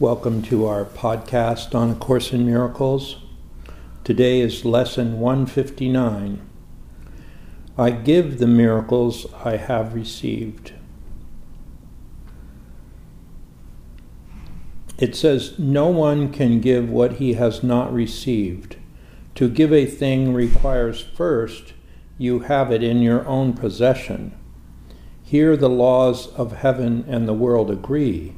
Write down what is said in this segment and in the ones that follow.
Welcome to our podcast on A Course in Miracles. Today is lesson 159. I give the miracles I have received. It says, No one can give what he has not received. To give a thing requires first you have it in your own possession. Here the laws of heaven and the world agree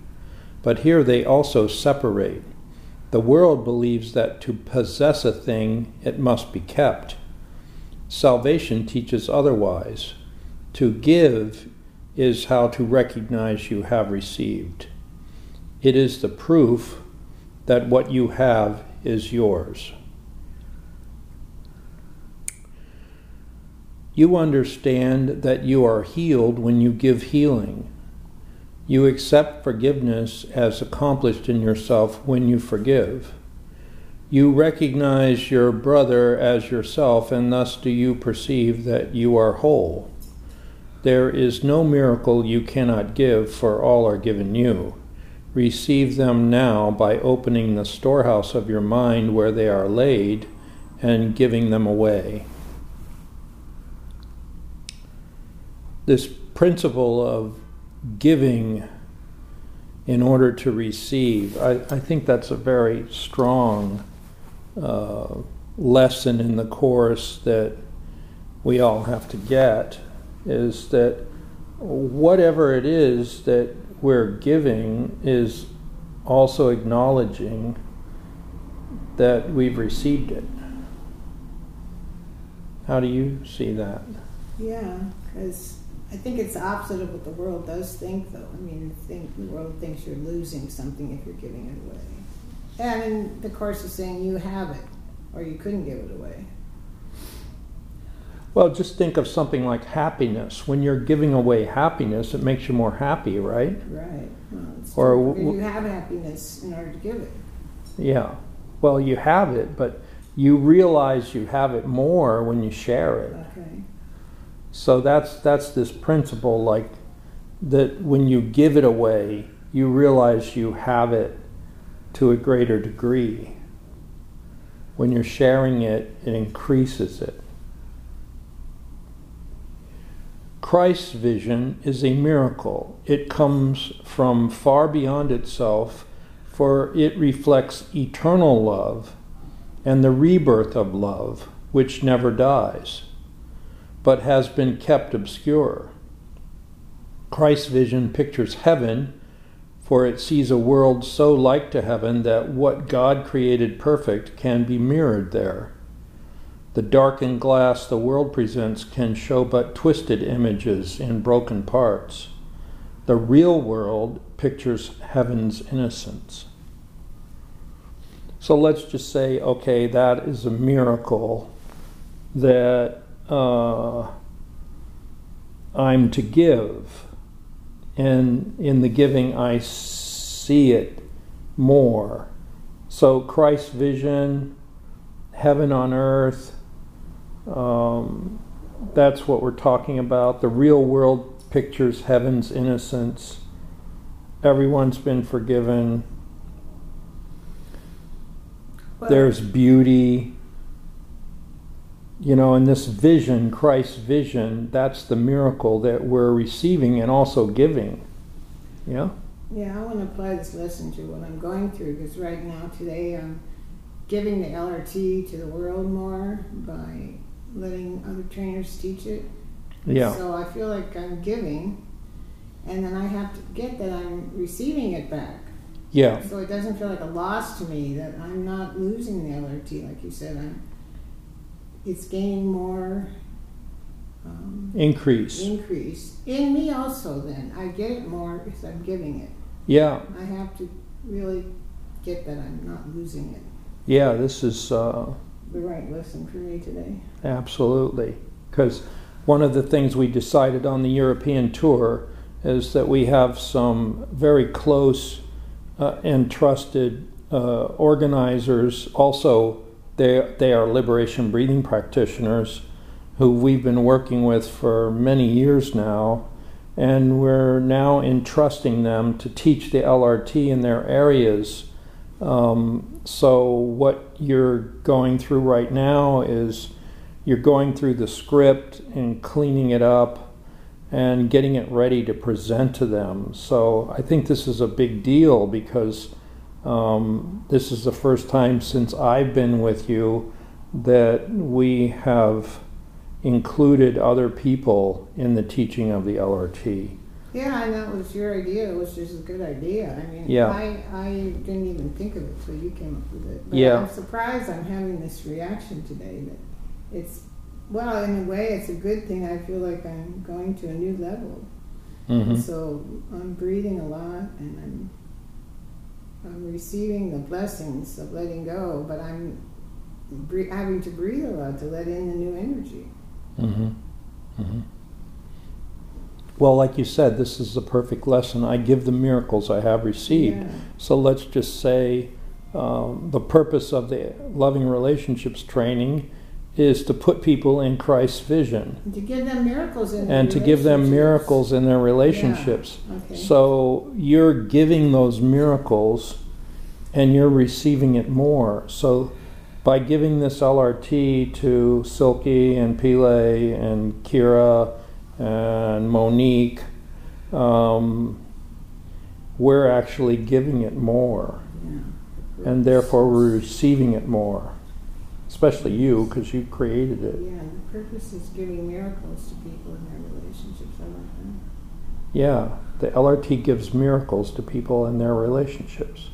but here they also separate. The world believes that to possess a thing, it must be kept. Salvation teaches otherwise. To give is how to recognize you have received. It is the proof that what you have is yours. You understand that you are healed when you give healing. You accept forgiveness as accomplished in yourself when you forgive. You recognize your brother as yourself, and thus do you perceive that you are whole. There is no miracle you cannot give, for all are given you. Receive them now by opening the storehouse of your mind where they are laid and giving them away. This principle of giving in order to receive. I, I think that's a very strong uh, lesson in the course that we all have to get is that whatever it is that we're giving is also acknowledging that we've received it. How do you see that? Yeah, because I think it's the opposite of what the world does think, though. I mean, think the world thinks you're losing something if you're giving it away. And the course is saying you have it, or you couldn't give it away. Well, just think of something like happiness. When you're giving away happiness, it makes you more happy, right? Right. Well, or w- you have happiness in order to give it. Yeah. Well, you have it, but you realize you have it more when you share it. Okay. So that's that's this principle like that when you give it away, you realize you have it to a greater degree. When you're sharing it, it increases it. Christ's vision is a miracle. It comes from far beyond itself, for it reflects eternal love and the rebirth of love, which never dies but has been kept obscure. Christ's vision pictures heaven, for it sees a world so like to heaven that what God created perfect can be mirrored there. The darkened glass the world presents can show but twisted images in broken parts. The real world pictures heaven's innocence. So let's just say, okay, that is a miracle that uh, I'm to give, and in the giving I see it more. So Christ's vision, heaven on earth, um, that's what we're talking about. The real world pictures heaven's innocence. Everyone's been forgiven. Well, There's beauty you know, in this vision, Christ's vision, that's the miracle that we're receiving and also giving. Yeah? Yeah, I want to apply this lesson to what I'm going through because right now, today, I'm giving the LRT to the world more by letting other trainers teach it. Yeah. So I feel like I'm giving, and then I have to get that I'm receiving it back. Yeah. So it doesn't feel like a loss to me that I'm not losing the LRT, like you said. I'm it's gaining more um, increase. Increase in me also. Then I get it more because I'm giving it. Yeah. I have to really get that I'm not losing it. Yeah, this is uh, the right lesson for me today. Absolutely, because one of the things we decided on the European tour is that we have some very close uh, and trusted uh, organizers also they, they are liberation breathing practitioners who we've been working with for many years now, and we're now entrusting them to teach the LRT in their areas. Um, so, what you're going through right now is you're going through the script and cleaning it up and getting it ready to present to them. So, I think this is a big deal because um, this is the first time since I've been with you that we have included other people in the teaching of the LRT. Yeah, and that was your idea, which is a good idea. I mean, Yeah. I, I didn't even think of it till you came up with it. But Yeah. I'm surprised I'm having this reaction today that it's, well, in a way, it's a good thing. I feel like I'm going to a new level. Mhm. So I'm breathing a lot and I'm, I'm receiving the blessings of letting go, but I'm bre- having to breathe a lot to let in the new energy. hmm hmm Well, like you said, this is the perfect lesson. I give the miracles I have received. Yeah. So let's just say um, the purpose of the loving relationships training is to put people in Christ's vision And to give them miracles in their and to give them relationships. miracles in their relationships. Okay. So you're giving those miracles and you're receiving it more. So by giving this LRT to Silky and Pile and Kira and Monique, um, we're actually giving it more. Yeah. And therefore we're receiving it more. Especially you, because you created it. Yeah, the purpose is giving miracles to people in their relationships. I that. Yeah, the LRT gives miracles to people in their relationships.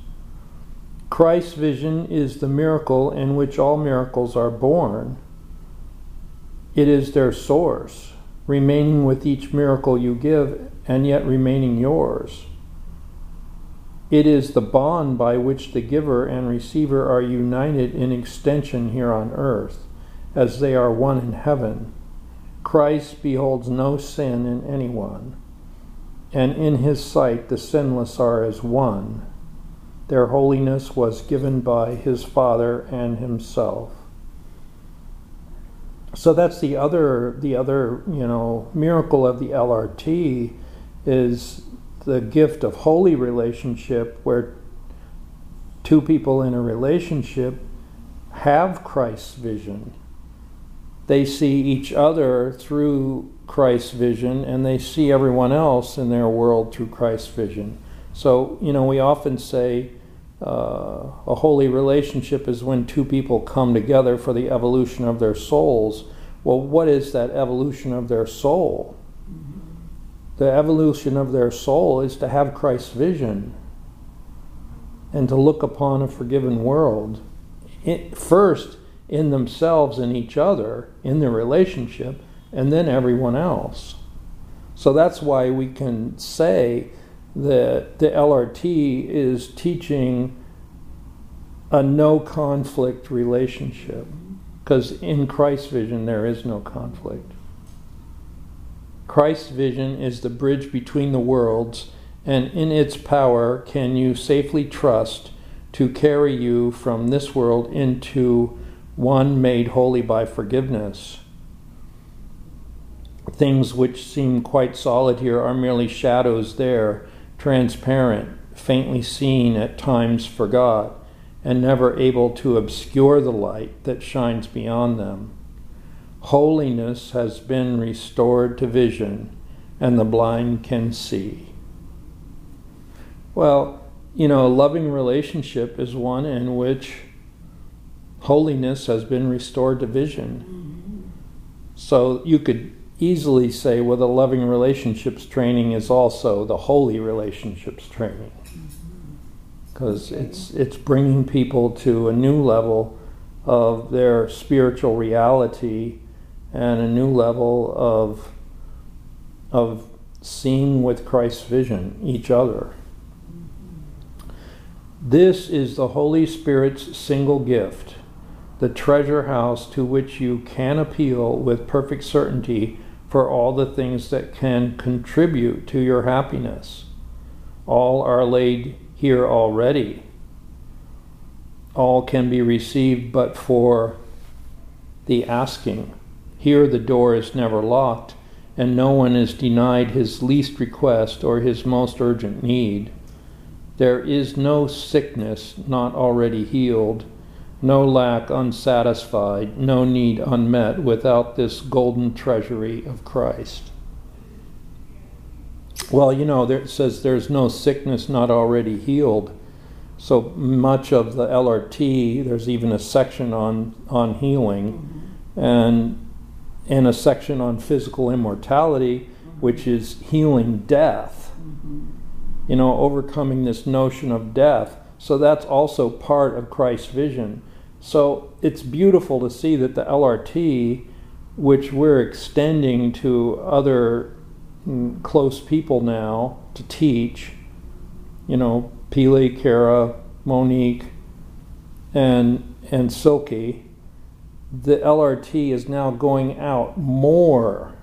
Christ's vision is the miracle in which all miracles are born. It is their source, remaining with each miracle you give and yet remaining yours. It is the bond by which the giver and receiver are united in extension here on earth, as they are one in heaven. Christ beholds no sin in anyone and in his sight the sinless are as one. Their holiness was given by his Father and himself. So that's the other the other, you know, miracle of the LRT is the gift of holy relationship where two people in a relationship have Christ's vision. They see each other through Christ's vision and they see everyone else in their world through Christ's vision. So, you know, we often say uh, a holy relationship is when two people come together for the evolution of their souls. Well, what is that evolution of their soul? The evolution of their soul is to have Christ's vision and to look upon a forgiven world. It, first, in themselves and each other, in their relationship, and then everyone else. So that's why we can say that the LRT is teaching a no conflict relationship. Because in Christ's vision, there is no conflict. Christ's vision is the bridge between the worlds, and in its power can you safely trust to carry you from this world into one made holy by forgiveness. Things which seem quite solid here are merely shadows there, transparent, faintly seen at times forgot, and never able to obscure the light that shines beyond them. Holiness has been restored to vision, and the blind can see. Well, you know, a loving relationship is one in which holiness has been restored to vision. So you could easily say, well, the loving relationships training is also the holy relationships training. Because it's, it's bringing people to a new level of their spiritual reality and a new level of, of seeing with Christ's vision each other. This is the Holy Spirit's single gift, the treasure house to which you can appeal with perfect certainty for all the things that can contribute to your happiness. All are laid here already. All can be received but for the asking. Here the door is never locked, and no one is denied his least request or his most urgent need. There is no sickness not already healed, no lack unsatisfied, no need unmet without this golden treasury of Christ. Well, you know, it says there's no sickness not already healed. So much of the LRT, there's even a section on, on healing and, and a section on physical immortality, which is healing death. You know, overcoming this notion of death. So that's also part of Christ's vision. So it's beautiful to see that the LRT, which we're extending to other mm, close people now to teach, you know, Pele, Kara, Monique, and and Silky, the LRT is now going out more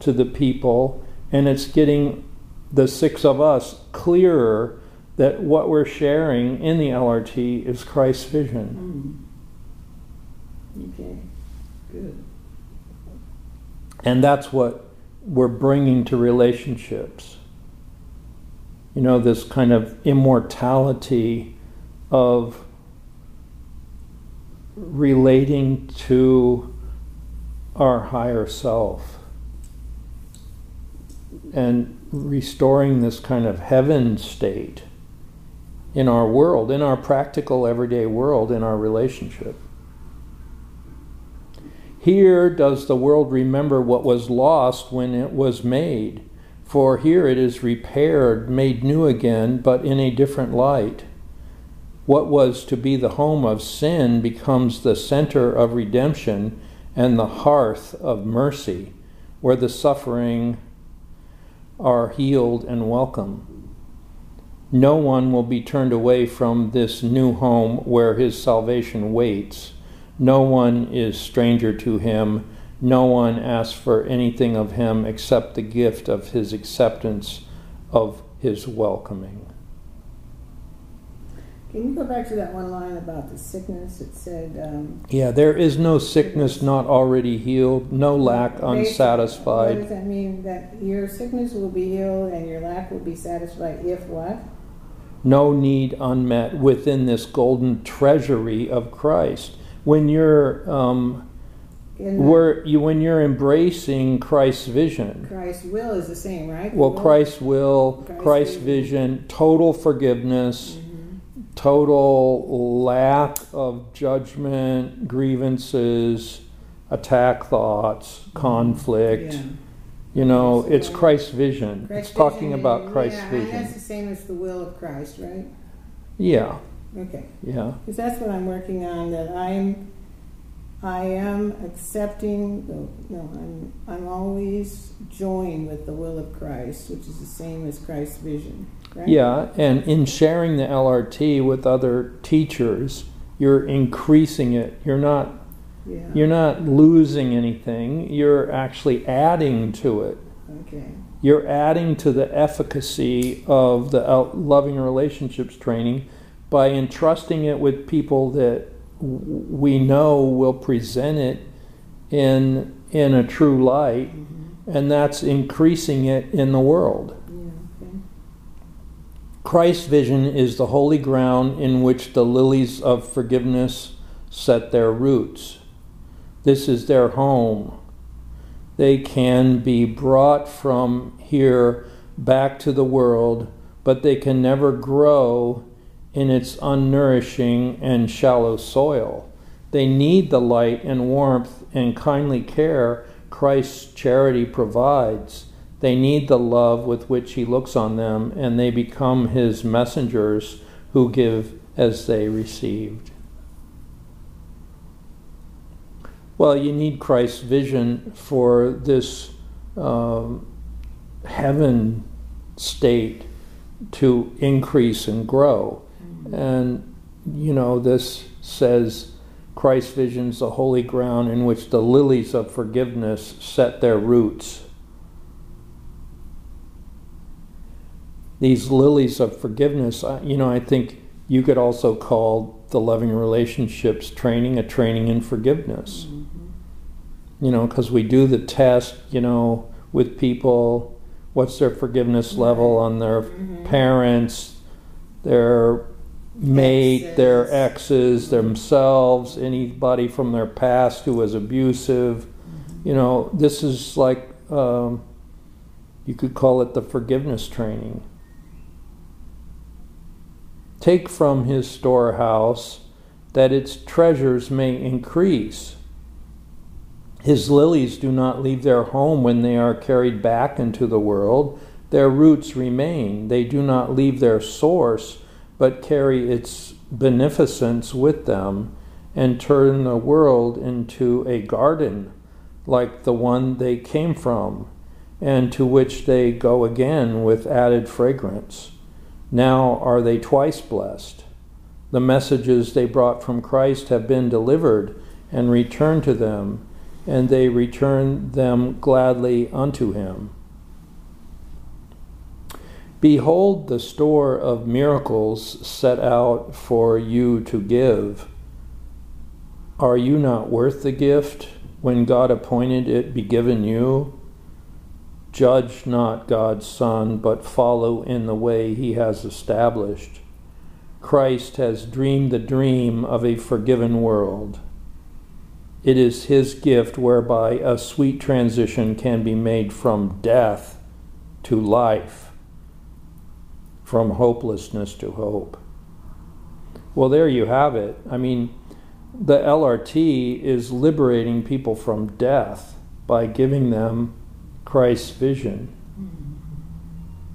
to the people, and it's getting the six of us clearer that what we're sharing in the LRT is Christ's vision. Mm. Okay, good. And that's what we're bringing to relationships you know, this kind of immortality of relating to our higher self and restoring this kind of heaven state in our world, in our practical everyday world, in our relationship. Here does the world remember what was lost when it was made for here it is repaired, made new again, but in a different light. What was to be the home of sin becomes the center of redemption and the hearth of mercy, where the suffering are healed and welcome. No one will be turned away from this new home where his salvation waits. No one is stranger to him no one asks for anything of him except the gift of his acceptance of his welcoming. Can you go back to that one line about the sickness? It said. Um, yeah, there is no sickness not already healed, no lack unsatisfied. What does that mean? That your sickness will be healed and your lack will be satisfied if what? No need unmet within this golden treasury of Christ. When you're um, where you when you're embracing Christ's vision. Christ's will is the same, right? Well. Christ's will, Christ's, Christ's vision, vision, total forgiveness, mm-hmm. Total lack of judgment, grievances, attack thoughts, conflict. Yeah. You know, it's Christ's vision. Christ's it's talking vision about Christ's yeah, vision. that's the same as the will of Christ, right? Yeah. Okay. Yeah. Because that's what I'm working on. That I'm I am accepting the no, I'm I'm always joined with the will of Christ, which is the same as Christ's vision. Right? Yeah, and in sharing the LRT with other teachers, you're increasing it. You're not yeah. you're not losing anything. You're actually adding to it. Okay. You're adding to the efficacy of the loving relationships training by entrusting it with people that we know will present it in in a true light, mm-hmm. and that's increasing it in the world. Christ's vision is the holy ground in which the lilies of forgiveness set their roots. This is their home. They can be brought from here back to the world, but they can never grow in its unnourishing and shallow soil. They need the light and warmth and kindly care Christ's charity provides. They need the love with which He looks on them, and they become His messengers who give as they received. Well, you need Christ's vision for this um, heaven state to increase and grow. And, you know, this says Christ's vision's the holy ground in which the lilies of forgiveness set their roots. These lilies of forgiveness, you know, I think you could also call the loving relationships training a training in forgiveness. Mm-hmm. You know, because we do the test, you know, with people, what's their forgiveness level on their Mhm. parents, their mate, their Exes. exes, themselves, anybody from their past who was abusive. You know, this is like um, you could call it the forgiveness training. Take from his storehouse that its treasures may increase. His lilies do not leave their home when they are carried back into the world. Their roots remain. They do not leave their source, but carry its beneficence with them and turn the world into a garden like the one they came from, and to which they go again with added fragrance. Now are they twice blessed. The messages they brought from Christ have been delivered and returned to them, and they return them gladly unto him. Behold the store of miracles set out for you to give. Are you not worth the gift when God appointed it be given you? Judge not God's Son, but follow in the way he has established. Christ has dreamed the dream of a forgiven world. It is his gift whereby a sweet transition can be made from death to life, from hopelessness to hope. Well, there you have it. I mean, the LRT is liberating people from death by giving them Christ's vision.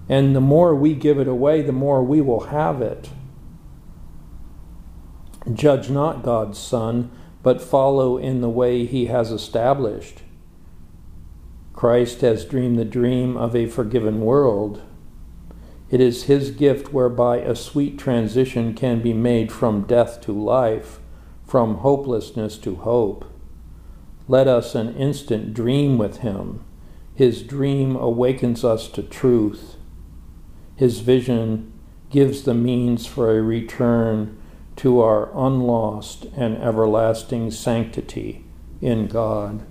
And the more we give it away, the more we will have it. Judge not God's Son, but follow in the way he has established. Christ has dreamed the dream of a forgiven world. It is his gift whereby a sweet transition can be made from death to life, from hopelessness to hope. Let us an instant dream with him. His dream awakens us to truth. His vision gives the means for a return to our unlost and everlasting sanctity in God.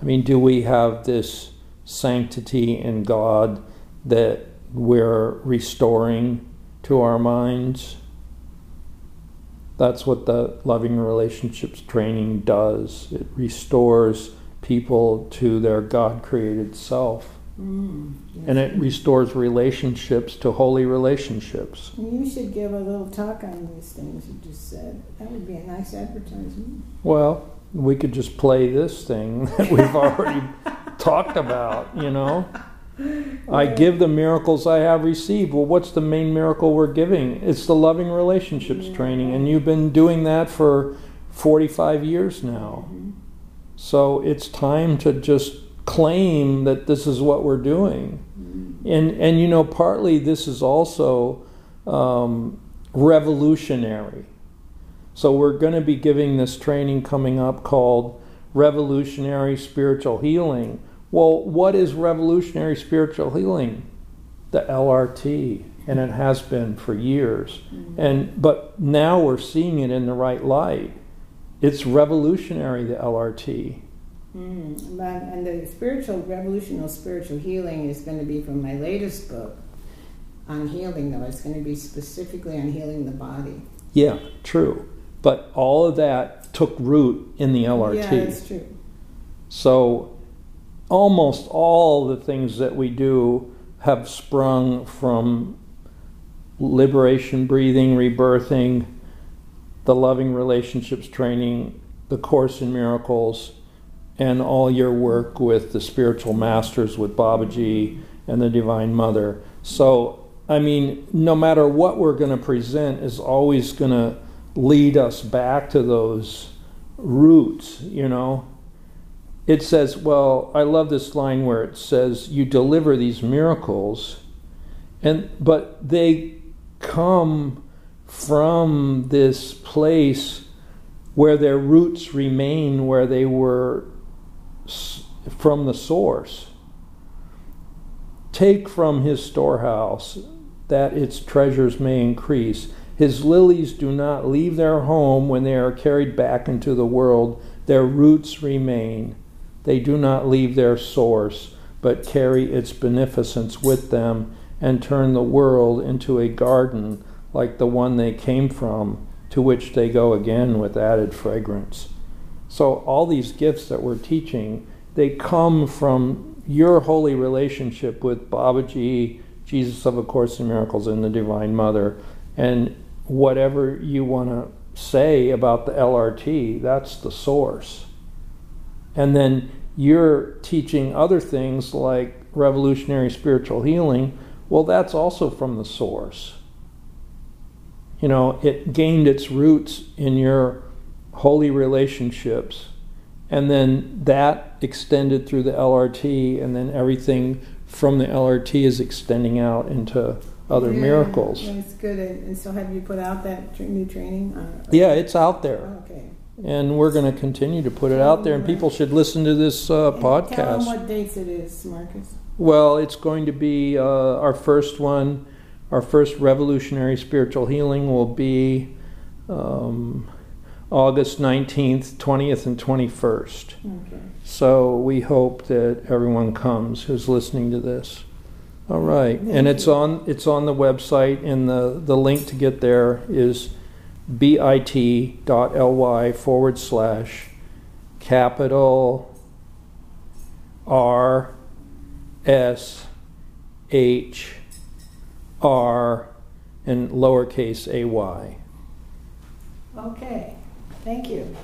I mean, do we have this sanctity in God that we're restoring to our minds? That's what the loving relationships training does. It restores people to their God created self. Mm. And it restores relationships to holy relationships. You should give a little talk on these things you just said. That would be a nice advertisement. Well, we could just play this thing that we've already talked about, you know. I give the miracles I have received. Well, what's the main miracle we're giving? It's the loving relationships training, and you've been doing that for 45 years now. Mhm. So it's time to just claim that this is what we're doing. Mm. And, and you know, partly this is also um, revolutionary. So we're going to be giving this training coming up called Revolutionary Spiritual Healing. Well, what is revolutionary spiritual healing? The LRT, and it has been for years. Mm. And but now we're seeing it in the right light. It's revolutionary, the LRT. Mm. But, and the spiritual revolutional spiritual healing is going to be from my latest book on healing. Though it's going to be specifically on healing the body. Yeah, true. But all of that took root in the LRT. Yeah, that's true. So almost all the things that we do have sprung from liberation breathing, rebirthing, the loving relationships training, the Course in Miracles, and all your work with the spiritual masters, with Babaji and the Divine Mother. So, I mean, no matter what we're going to present, is always going to lead us back to those roots, you know. It says, well, I love this line where it says, you deliver these miracles, and but they come from this place where their roots remain where they were from the source. Take from his storehouse that its treasures may increase. His lilies do not leave their home when they are carried back into the world. Their roots remain. They do not leave their source, but carry its beneficence with them and turn the world into a garden like the one they came from, to which they go again with added fragrance. So, all these gifts that we're teaching, they come from your holy relationship with Babaji, Jesus of A Course in Miracles, and the Divine Mother. And whatever you want to say about the LRT, that's the source. And then you're teaching other things like revolutionary spiritual healing. Well, that's also from the source. You know, it gained its roots in your holy relationships, and then that extended through the LRT, and then everything from the LRT is extending out into other Yeah, miracles. That's good. And and so have you put out that new training? Uh, Yeah, it's out there. Okay. And we're going to continue to put it out there, and people should listen to this uh, And Tell them podcast. what dates it is, Markus. Well, it's going to be uh, our first one. Our first revolutionary spiritual healing will be um, August 19th, 20th, and 21st. Okay. So we hope that everyone comes who's listening to this. All right, and it's you. on it's on the website, and the the link to get there is bit.ly forward slash capital R S H R and lowercase a y. Okay. Thank you.